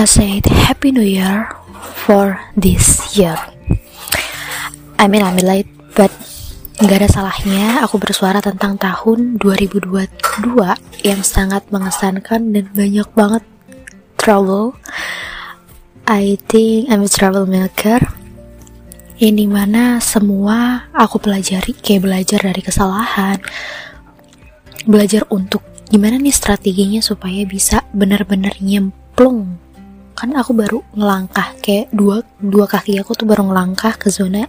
I said Happy New Year for this year. I mean I'm late, but nggak ada salahnya aku bersuara tentang tahun 2022 yang sangat mengesankan dan banyak banget trouble. I think I'm a trouble maker. Yang di mana semua aku pelajari kayak belajar dari kesalahan, belajar untuk gimana nih strateginya supaya bisa benar-benar nyemplung kan aku baru ngelangkah kayak dua dua kaki aku tuh baru ngelangkah ke zona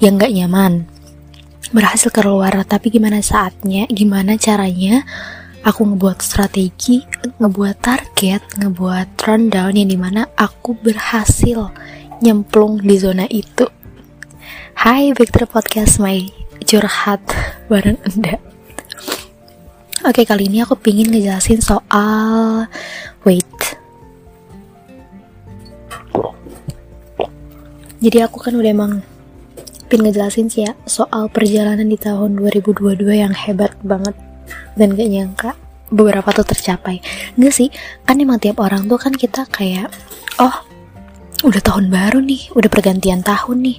yang gak nyaman. Berhasil keluar tapi gimana saatnya gimana caranya aku ngebuat strategi ngebuat target ngebuat rundown yang di mana aku berhasil nyemplung di zona itu. Hai Victor Podcast my curhat bareng anda. Oke kali ini aku pingin ngejelasin soal wait jadi aku kan udah emang pin ngejelasin sih ya soal perjalanan di tahun 2022 yang hebat banget dan gak nyangka beberapa tuh tercapai. Enggak sih, kan emang tiap orang tuh kan kita kayak oh udah tahun baru nih, udah pergantian tahun nih.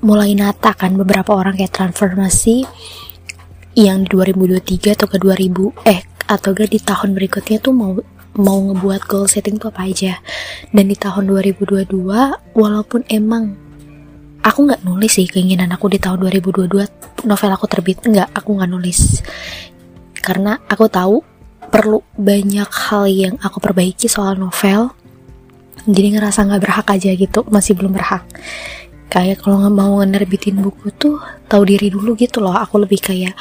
Mulai nata kan beberapa orang kayak transformasi yang di 2023 atau ke 2000 eh atau gak di tahun berikutnya tuh mau mau ngebuat goal setting tuh apa aja. Dan di tahun 2022 walaupun emang aku nggak nulis sih keinginan aku di tahun 2022 novel aku terbit nggak aku nggak nulis. Karena aku tahu perlu banyak hal yang aku perbaiki soal novel. Jadi ngerasa nggak berhak aja gitu masih belum berhak. Kayak kalau nggak mau ngerbitin buku tuh tahu diri dulu gitu loh. Aku lebih kayak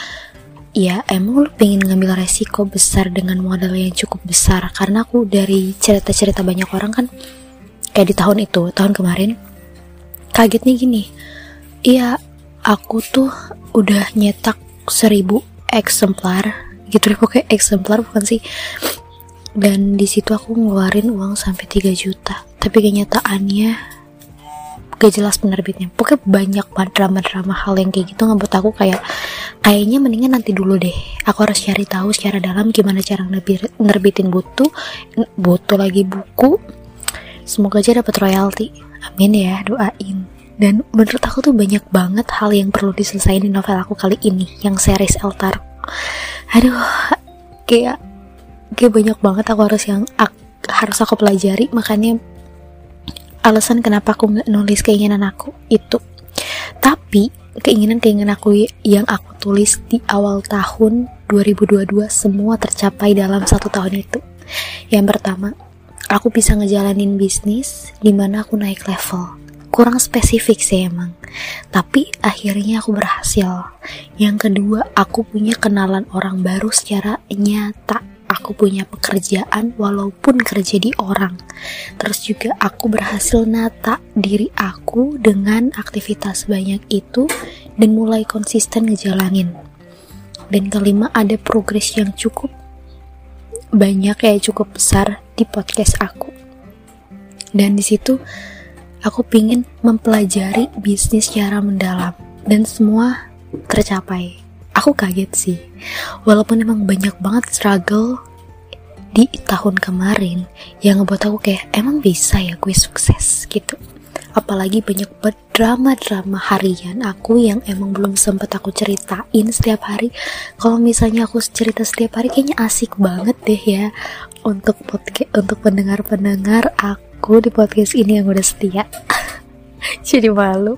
ya emang lu pengen ngambil resiko besar dengan modal yang cukup besar. Karena aku dari cerita-cerita banyak orang kan kayak di tahun itu tahun kemarin kagetnya gini. Iya aku tuh udah nyetak seribu eksemplar gitu. Deh pokoknya eksemplar bukan sih. Dan di situ aku ngeluarin uang sampai 3 juta. Tapi kenyataannya gak jelas penerbitnya. Pokoknya banyak banget drama-drama hal yang kayak gitu ngebuat aku kayak kayaknya mendingan nanti dulu deh. Aku harus cari tahu secara dalam gimana cara nerbitin buku butuh lagi buku. Semoga aja dapat royalti. Amin ya doain. Dan menurut aku tuh banyak banget hal yang perlu diselesaikan di novel aku kali ini yang series Eltar aduh kayak kayak banyak banget aku harus yang ak, harus aku pelajari. Makanya alasan kenapa aku nggak nulis keinginan aku itu. Tapi keinginan-keinginan aku yang aku tulis di awal tahun 2022 semua tercapai dalam satu tahun itu. Yang pertama aku bisa ngejalanin bisnis di mana aku naik level. Kurang spesifik sih emang. Tapi akhirnya aku berhasil. Yang kedua aku punya kenalan orang baru secara nyata aku punya pekerjaan walaupun kerja di orang. Terus juga aku berhasil nata diri aku dengan aktivitas banyak itu dan mulai konsisten ngejalanin. Dan kelima ada progres yang cukup banyak ya cukup besar di podcast aku. Dan di situ aku pingin mempelajari bisnis secara mendalam dan semua tercapai aku kaget sih. Walaupun emang banyak banget struggle di tahun kemarin yang ngebuat aku kayak emang bisa ya gue sukses? gitu. Apalagi banyak drama-drama harian aku yang emang belum sempet aku ceritain setiap hari. Kalau misalnya aku cerita setiap hari kayaknya asik banget deh ya untuk podcast untuk pendengar-pendengar aku di podcast ini yang udah setia. Jadi malu.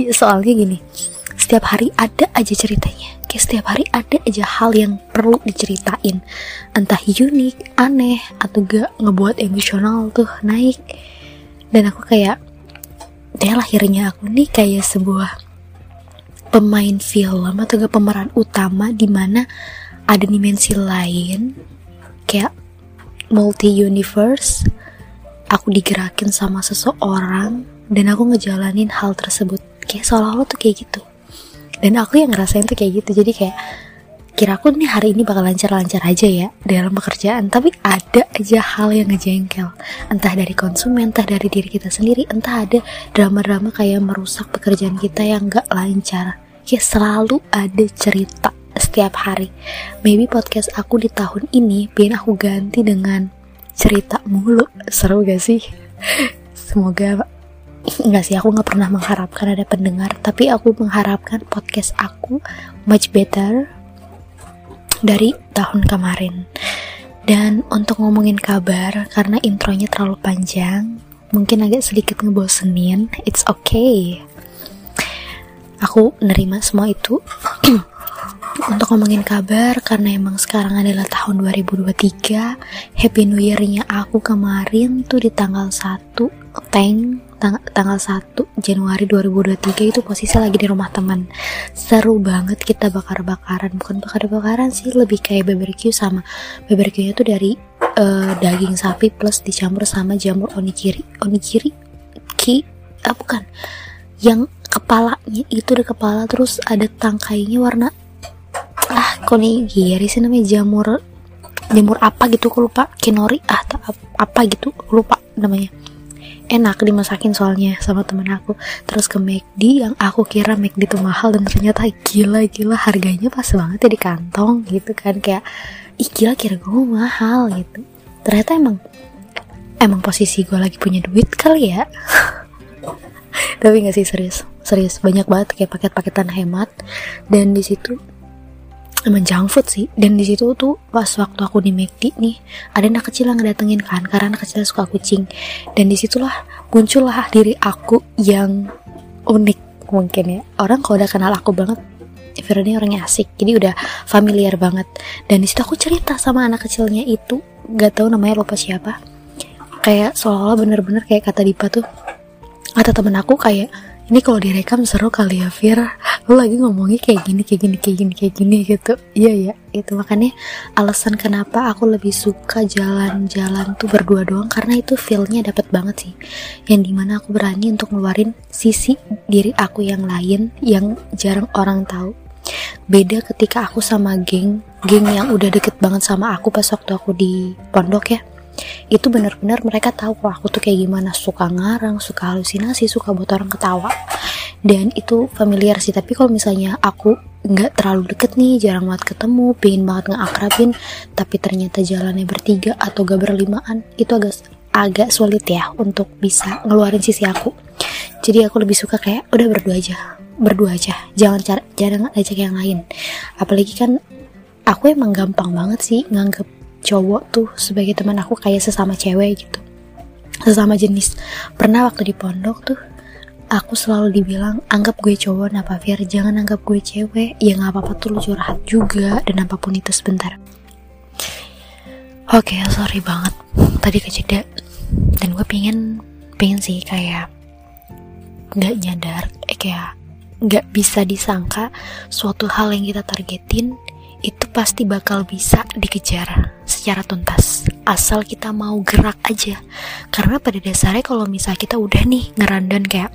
Ya, soalnya gini setiap hari ada aja ceritanya. Kayak setiap hari ada aja hal yang perlu diceritain. Entah unik aneh atau gak ngebuat emosional tuh naik. Dan aku kayak deh lahirnya aku nih kayak sebuah pemain film atau gak pemeran utama di mana ada dimensi lain kayak multi universe aku digerakin sama seseorang dan aku ngejalanin hal tersebut. Kayak seolah-olah tuh kayak gitu dan aku yang ngerasain tuh kayak gitu. Jadi kayak kira aku nih hari ini bakal lancar-lancar aja ya dalam pekerjaan. Tapi ada aja hal yang ngejengkel. Entah dari konsumen entah dari diri kita sendiri. Entah ada drama-drama kayak merusak pekerjaan kita yang gak lancar. Ya selalu ada cerita setiap hari. Maybe podcast aku di tahun ini biar aku ganti dengan cerita mulu. Seru gak sih? Semoga nggak sih aku nggak pernah mengharapkan ada pendengar tapi aku mengharapkan podcast aku much better dari tahun kemarin. Dan untuk ngomongin kabar karena intronya terlalu panjang mungkin agak sedikit ngebosenin it's okay. Aku nerima semua itu. Untuk ngomongin kabar karena emang sekarang adalah tahun 2023 Happy New Year-nya aku kemarin tuh di tanggal 1 Teng tang tanggal 1 Januari 2023 itu posisi lagi di rumah teman. Seru banget kita bakar-bakaran. Bukan bakar-bakaran sih lebih kayak BBQ sama BBQ nya tuh dari uh, daging sapi plus dicampur sama jamur onigiri onigiri ki ah bukan. Yang kepalanya itu ada kepala terus ada tangkainya warna ah kok nih giri sih namanya. Jamur jamur apa gitu aku lupa. Kinori ah apa gitu aku lupa namanya enak dimasakin soalnya sama temen aku. Terus ke McD yang aku kira McD itu mahal dan ternyata gila gila harganya pas banget ya di kantong gitu kan. Kayak ih gila kira gue mahal gitu. Ternyata emang emang posisi gue lagi punya duit kali ya. Tapi nggak sih serius serius. Banyak banget kayak paket-paketan hemat. Dan di situ emang junk food sih. Dan di situ tuh pas waktu aku di McD nih ada anak kecil yang ngedatengin kan karena anak kecil suka kucing. Dan di situlah muncullah diri aku yang unik mungkin ya. Orang kalau udah kenal aku banget Vira ini orangnya asik. Jadi udah familiar banget. Dan di situ aku cerita sama anak kecilnya itu gak tahu namanya lupa siapa. Kayak seolah-olah bener-bener kayak kata Dipa tuh kata temen aku kayak ini kalau direkam seru kali ya Fir lu lagi ngomongnya kayak gini kayak gini kayak gini kayak gini gitu. Iya ya itu makanya alasan kenapa aku lebih suka jalan-jalan tuh berdua doang karena itu feelnya dapet banget sih. Yang di mana aku berani untuk ngeluarin sisi diri aku yang lain yang jarang orang tahu. Beda ketika aku sama geng geng yang udah deket banget sama aku pas waktu aku di pondok ya. Itu benar-benar mereka tahu kok aku tuh kayak gimana. Suka ngarang suka halusinasi suka buat orang ketawa dan itu familiar sih tapi kalau misalnya aku nggak terlalu deket nih jarang banget ketemu pengen banget ngeakrabin tapi ternyata jalannya bertiga atau gak berlimaan itu agak agak sulit ya untuk bisa ngeluarin sisi aku. Jadi aku lebih suka kayak udah berdua aja berdua aja jangan cara jangan ajak yang lain. Apalagi kan aku emang gampang banget sih nganggep cowok tuh sebagai teman aku kayak sesama cewek gitu sesama jenis. Pernah waktu di pondok tuh aku selalu dibilang anggap gue cowok napa Fir. Jangan anggap gue cewek. Ya nggak apa-apa tuh lu curhat juga dan apa pun itu sebentar. Oke okay, sorry banget. Tadi kejeda. Dan gue pengen pengen sih kayak nggak nyadar eh kayak nggak bisa disangka suatu hal yang kita targetin itu pasti bakal bisa dikejar secara tuntas asal kita mau gerak aja. Karena pada dasarnya kalau misalnya kita udah nih ngerandan kayak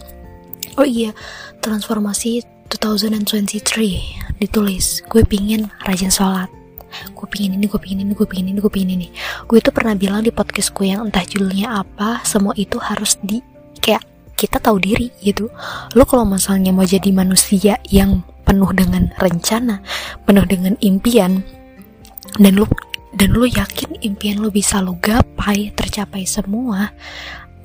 oh iya transformasi 2023 ditulis gue pingin rajin sholat gue pingin ini, gue pingin ini, gue pingin ini, gue pingin ini. Gue itu pernah bilang di podcast gue yang entah judulnya apa, semua itu harus di kayak kita tahu diri gitu. Lo kalau misalnya mau jadi manusia yang penuh dengan rencana, penuh dengan impian, dan lu dan lu yakin impian lu bisa lu gapai, tercapai semua,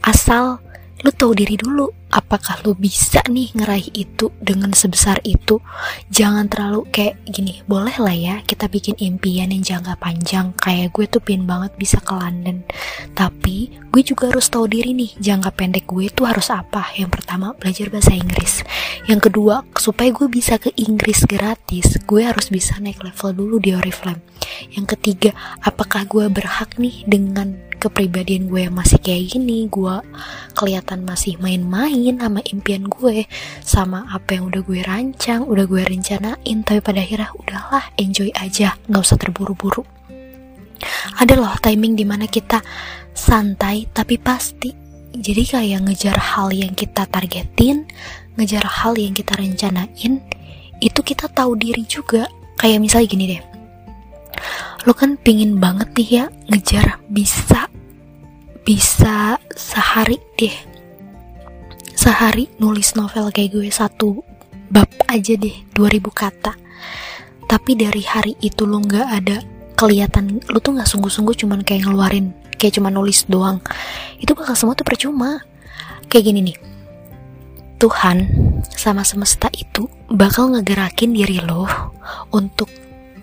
asal lu tahu diri dulu apakah lu bisa nih ngeraih itu dengan sebesar itu? Jangan terlalu kayak gini boleh lah ya kita bikin impian yang jangka panjang. Kayak gue tuh pin banget bisa ke London. Tapi gue juga harus tahu diri nih jangka pendek gue tuh harus apa? Yang pertama belajar bahasa Inggris. Yang kedua supaya gue bisa ke Inggris gratis gue harus bisa naik level dulu di Oriflame. Yang ketiga apakah gue berhak nih dengan kepribadian gue yang masih kayak gini gue kelihatan masih main-main sama impian gue sama apa yang udah gue rancang udah gue rencanain tapi pada akhirnya udahlah enjoy aja nggak usah terburu-buru. Ada loh timing di mana kita santai tapi pasti. Jadi kayak ngejar hal yang kita targetin ngejar hal yang kita rencanain itu kita tahu diri juga. Kayak misalnya gini deh lo kan pingin banget nih ya ngejar bisa bisa sehari deh. Sehari nulis novel kayak gue satu bab aja deh 2000 kata. Tapi dari hari itu lo nggak ada kelihatan lu tuh nggak sungguh-sungguh cuman kayak ngeluarin kayak cuma nulis doang. Itu bakal semua tuh percuma. Kayak gini nih Tuhan sama semesta itu bakal ngegerakin diri lo untuk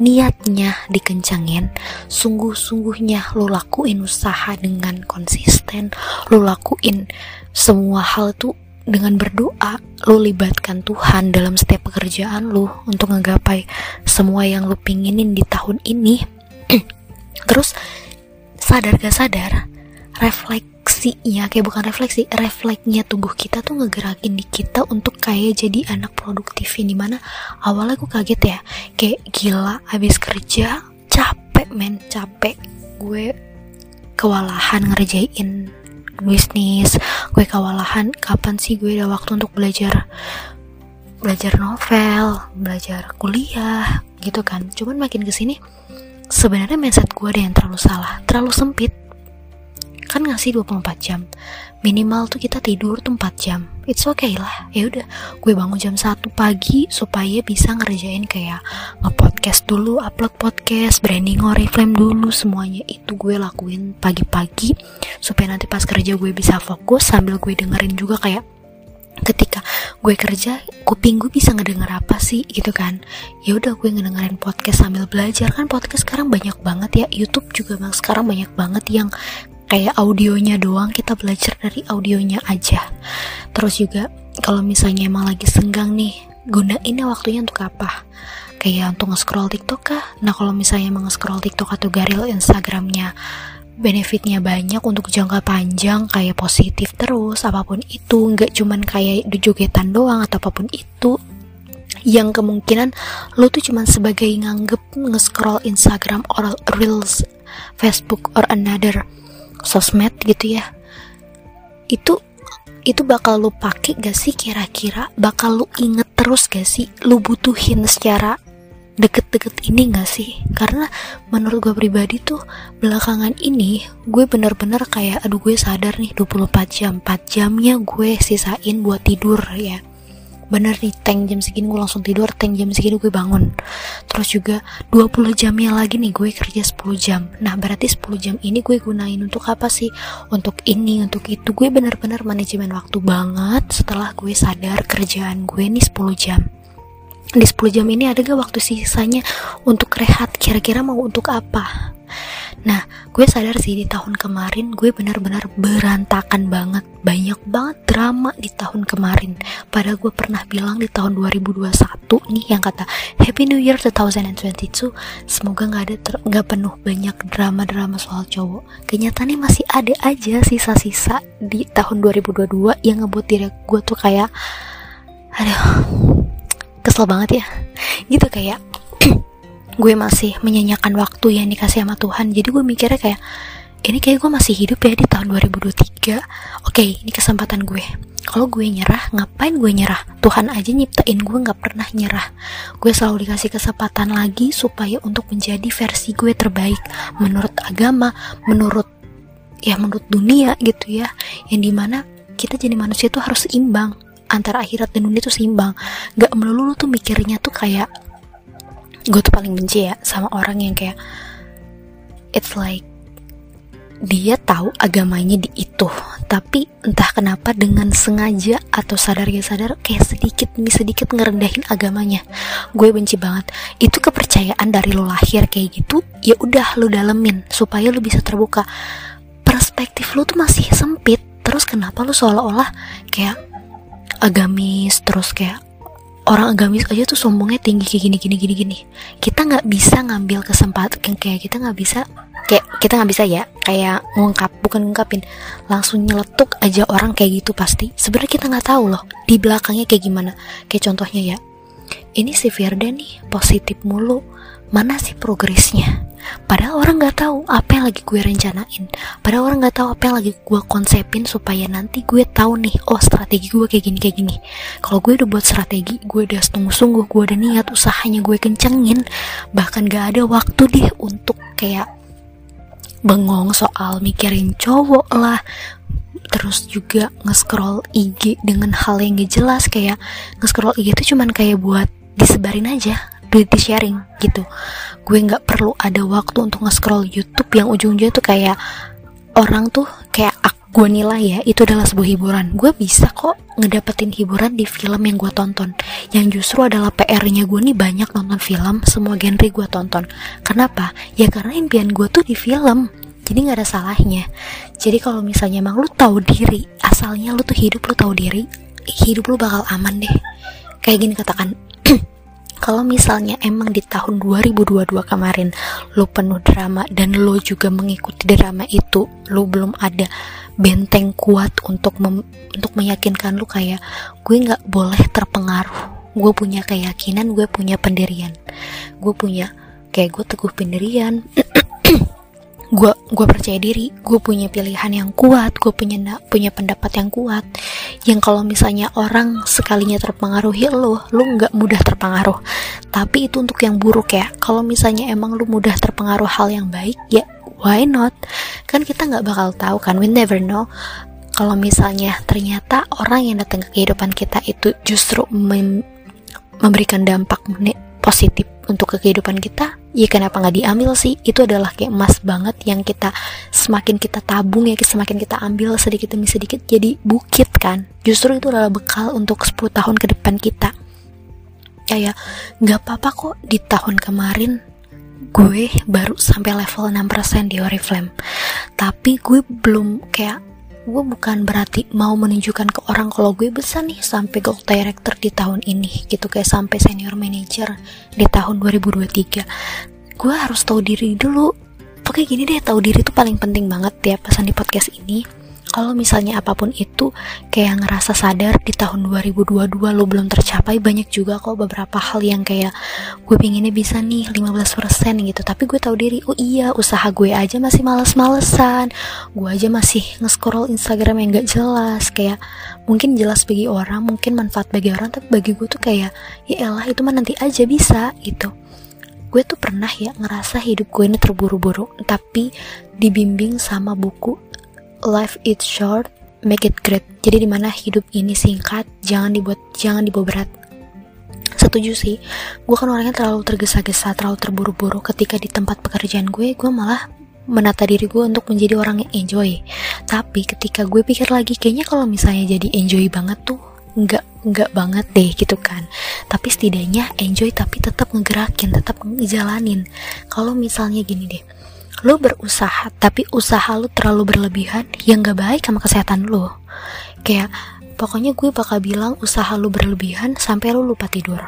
niatnya dikencangin sungguh-sungguhnya lo lakuin usaha dengan konsisten lo lakuin semua hal itu dengan berdoa lo libatkan Tuhan dalam setiap pekerjaan lo untuk ngegapai semua yang lo pinginin di tahun ini. Terus sadar gak sadar refleksinya kayak bukan refleksi refleksnya tubuh kita tuh ngegerakin di kita untuk kayak jadi anak produktif ini mana awalnya gue kaget ya kayak gila habis kerja capek men capek. Gue kewalahan ngerjain bisnis. Gue kewalahan kapan sih gue ada waktu untuk belajar belajar novel belajar kuliah gitu kan. Cuman makin ke sini sebenarnya mindset gue ada yang terlalu salah terlalu sempit kan ngasih 24 jam. Minimal tuh kita tidur tuh 4 jam. It's okay lah. Ya udah gue bangun jam 1 pagi supaya bisa ngerjain kayak nge-podcast dulu upload podcast branding oriflame dulu semuanya itu gue lakuin pagi-pagi supaya nanti pas kerja gue bisa fokus sambil gue dengerin juga kayak ketika gue kerja kuping gue bisa ngedenger apa sih gitu kan. Ya udah gue ngedengerin podcast sambil belajar. Kan podcast sekarang banyak banget ya. YouTube juga bang sekarang banyak banget yang kayak audionya doang kita belajar dari audionya aja. Terus juga kalau misalnya emang lagi senggang nih gunain waktunya untuk apa? Kayak untuk nge-scroll TikTok kah? Nah kalau misalnya emang nge-scroll TikTok atau garil Instagramnya benefitnya banyak untuk jangka panjang kayak positif terus apa pun itu. Nggak cuman kayak jogetan doang atau apa pun itu. Yang kemungkinan lo tuh cuman sebagai nganggep nge-scroll Instagram or Reels Facebook or another sosmed gitu ya. Itu itu bakal lu pakai gak sih kira-kira? Bakal lu inget terus gak sih? Lu butuhin secara deket-deket ini gak sih? Karena menurut gue pribadi tuh belakangan ini gue bener-bener kayak aduh gue sadar nih 24 jam 4 jamnya gue sisain buat tidur ya bener nih tank jam segini gue langsung tidur tank jam segini gue bangun. Terus juga 20 jamnya lagi nih gue kerja 10 jam. Nah berarti 10 jam ini gue gunain untuk apa sih? Untuk ini untuk itu. Gue bener-bener manajemen waktu banget setelah gue sadar kerjaan gue nih 10 jam. Di 10 jam ini ada gak waktu sisanya untuk rehat? Kira-kira mau untuk apa Nah, gue sadar sih di tahun kemarin gue benar-benar berantakan banget. Banyak banget drama di tahun kemarin. Padahal gue pernah bilang di tahun 2021 nih yang kata Happy New Year 2022. Semoga nggak ada nggak penuh banyak drama-drama soal cowok. Kenyataannya masih ada aja sisa-sisa di tahun 2022 yang ngebuat diri gue tuh kayak aduh kesel banget ya. Gitu kayak gue masih menyanyikan waktu yang dikasih sama Tuhan. Jadi gue mikirnya kayak ini kayak gue masih hidup ya di tahun 2023 oke ini kesempatan gue. Kalau gue nyerah ngapain gue nyerah? Tuhan aja nyiptain gue nggak pernah nyerah. Gue selalu dikasih kesempatan lagi supaya untuk menjadi versi gue terbaik menurut agama menurut ya menurut dunia gitu ya. Yang di mana kita jadi manusia tuh harus seimbang. Antara akhirat dan dunia tuh seimbang. Gak melulu tuh mikirnya tuh kayak gue tuh paling benci ya sama orang yang kayak it's like dia tahu agamanya di itu tapi entah kenapa dengan sengaja atau sadar gak sadar kayak sedikit demi sedikit ngerendahin agamanya. Gue benci banget. Itu kepercayaan dari lo lahir kayak gitu ya udah lo dalemin supaya lo bisa terbuka. Perspektif lo tuh masih sempit terus kenapa lo seolah-olah kayak agamis terus kayak orang agamis aja tuh sombongnya tinggi kayak gini gini gini gini. Kita nggak bisa ngambil kesempatan kayak kita nggak bisa kayak kita nggak bisa ya kayak ngungkap bukan ngungkapin. Langsung nyeletuk aja orang kayak gitu pasti. Sebenarnya kita nggak tahu loh di belakangnya kayak gimana. Kayak contohnya ya ini si Firda nih positif mulu. Mana sih progresnya Padahal orang nggak tahu apa yang lagi gue rencanain. Padahal orang nggak tahu apa yang lagi gue konsepin supaya nanti gue tahu nih, oh strategi gue kayak gini kayak gini. Kalau gue udah buat strategi, gue udah sungguh-sungguh, gue udah niat usahanya gue kencengin. Bahkan gak ada waktu deh untuk kayak bengong soal mikirin cowok lah, terus juga nge-scroll IG dengan hal yang gak jelas kayak nge-scroll IG itu cuman kayak buat disebarin aja di, sharing gitu. Gue nggak perlu ada waktu untuk nge-scroll YouTube yang ujungnya tuh kayak orang tuh kayak gue nilai ya itu adalah sebuah hiburan. Gue bisa kok ngedapetin hiburan di film yang gue tonton. Yang justru adalah PR-nya gue nih banyak nonton film semua genre gue tonton. Kenapa? Ya karena impian gue tuh di film. Jadi nggak ada salahnya. Jadi kalau misalnya emang lu tahu diri asalnya lu tuh hidup lu tahu diri hidup lu bakal aman deh. Kayak gini katakan kalau misalnya emang di tahun 2022 kemarin lo penuh drama dan lo juga mengikuti drama itu lo belum ada benteng kuat untuk mem untuk meyakinkan lo kayak gue nggak boleh terpengaruh. Gue punya keyakinan gue punya pendirian. Gue punya kayak gue teguh pendirian gue gue percaya diri gue punya pilihan yang kuat gue punya punya pendapat yang kuat yang kalau misalnya orang sekalinya terpengaruhi lo lo nggak mudah terpengaruh. Tapi itu untuk yang buruk ya. Kalau misalnya emang lo mudah terpengaruh hal yang baik ya why not? Kan kita nggak bakal tahu kan we never know. Kalau misalnya ternyata orang yang datang ke kehidupan kita itu justru mem memberikan dampak positif untuk kehidupan kita ya kenapa nggak diambil sih? Itu adalah kayak emas banget yang kita semakin kita tabung ya semakin kita ambil sedikit demi sedikit jadi bukit kan? Justru itu adalah bekal untuk 10 tahun ke depan kita. Kayak nggak apa-apa kok di tahun kemarin gue baru sampai level 6% di Oriflame. Tapi gue belum kayak gue bukan berarti mau menunjukkan ke orang kalau gue bisa nih sampai gold director di tahun ini gitu kayak sampai senior manager di tahun 2023 gue harus tahu diri dulu. Pokoknya gini deh tahu diri itu paling penting banget ya pesan di podcast ini kalau misalnya apa pun itu kayak ngerasa sadar di tahun 2022 lo belum tercapai banyak juga kok beberapa hal yang kayak gue pinginnya bisa nih 15% gitu. Tapi gue tahu diri oh iya usaha gue aja masih males-malesan. Gue aja masih nge-scroll Instagram yang gak jelas. Kayak mungkin jelas bagi orang mungkin manfaat bagi orang tapi bagi gue tuh kayak ya elah itu mah nanti aja bisa gitu. Gue tuh pernah ya ngerasa hidup gue ini terburu-buru tapi dibimbing sama buku life is short, make it great. Jadi di mana hidup ini singkat, jangan dibuat jangan dibawa berat. Setuju sih, gue kan orangnya terlalu tergesa-gesa, terlalu terburu-buru. Ketika di tempat pekerjaan gue, gue malah menata diri gue untuk menjadi orang yang enjoy. Tapi ketika gue pikir lagi, kayaknya kalau misalnya jadi enjoy banget tuh nggak nggak banget deh gitu kan tapi setidaknya enjoy tapi tetap ngegerakin tetap ngejalanin kalau misalnya gini deh lo berusaha tapi usaha lo terlalu berlebihan yang gak baik sama kesehatan lo kayak pokoknya gue bakal bilang usaha lo berlebihan sampai lo lupa tidur.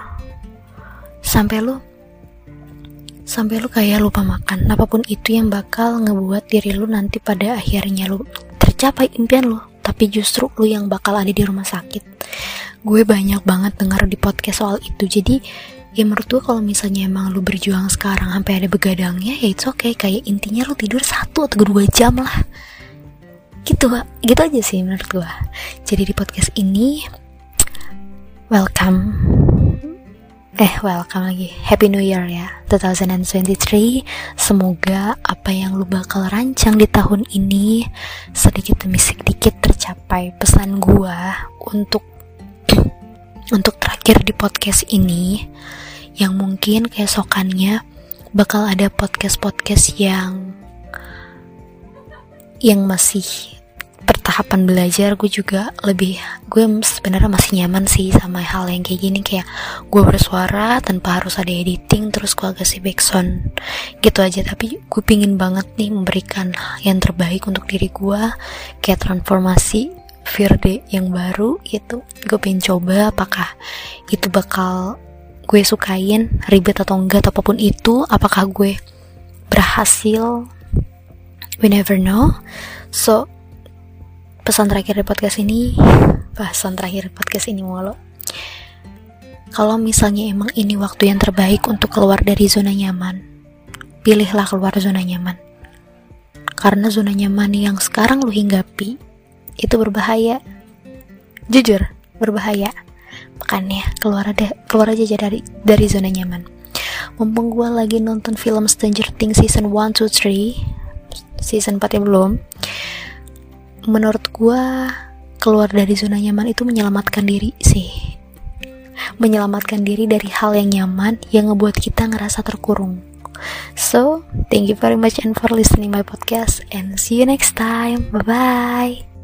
Sampai lo sampai lo kayak lupa makan. Apa pun itu yang bakal ngebuat diri lo nanti pada akhirnya lo tercapai impian lo tapi justru lo yang bakal ada di rumah sakit. Gue banyak banget dengar di podcast soal itu jadi ya menurut gue kalau misalnya emang lu berjuang sekarang sampai ada begadangnya ya itu oke okay. kayak intinya lu tidur satu atau dua jam lah. Gitu gitu aja sih menurut gue jadi di podcast ini welcome. Eh welcome lagi. Happy new year ya 2023 semoga apa yang lu bakal rancang di tahun ini sedikit demi sedikit tercapai. Pesan gue untuk untuk terakhir di podcast ini yang mungkin keesokannya bakal ada podcast-podcast yang yang masih pertahapan belajar. Gue juga lebih gue sebenarnya masih nyaman sih sama hal yang kayak gini. Kayak gue bersuara tanpa harus ada editing terus gue agak sih backsound gitu aja. Tapi gue pingin banget nih memberikan yang terbaik untuk diri gue kayak transformasi Firde yang baru itu gue pengen coba apakah itu bakal gue sukain ribet atau enggak atau apa pun itu apakah gue berhasil? We never know. So pesan terakhir podcast ini pesan terakhir podcast ini mulu. Kalau misalnya emang ini waktu yang terbaik untuk keluar dari zona nyaman pilihlah keluar zona nyaman. Karena zona nyaman yang sekarang lu hinggapi itu berbahaya. Jujur berbahaya makanya keluar ada keluar aja dari dari zona nyaman mumpung gue lagi nonton film Stranger Things season 1, 2, 3 season 4 ya belum menurut gue keluar dari zona nyaman itu menyelamatkan diri sih menyelamatkan diri dari hal yang nyaman yang ngebuat kita ngerasa terkurung. So, thank you very much and for listening my podcast and see you next time. Bye bye.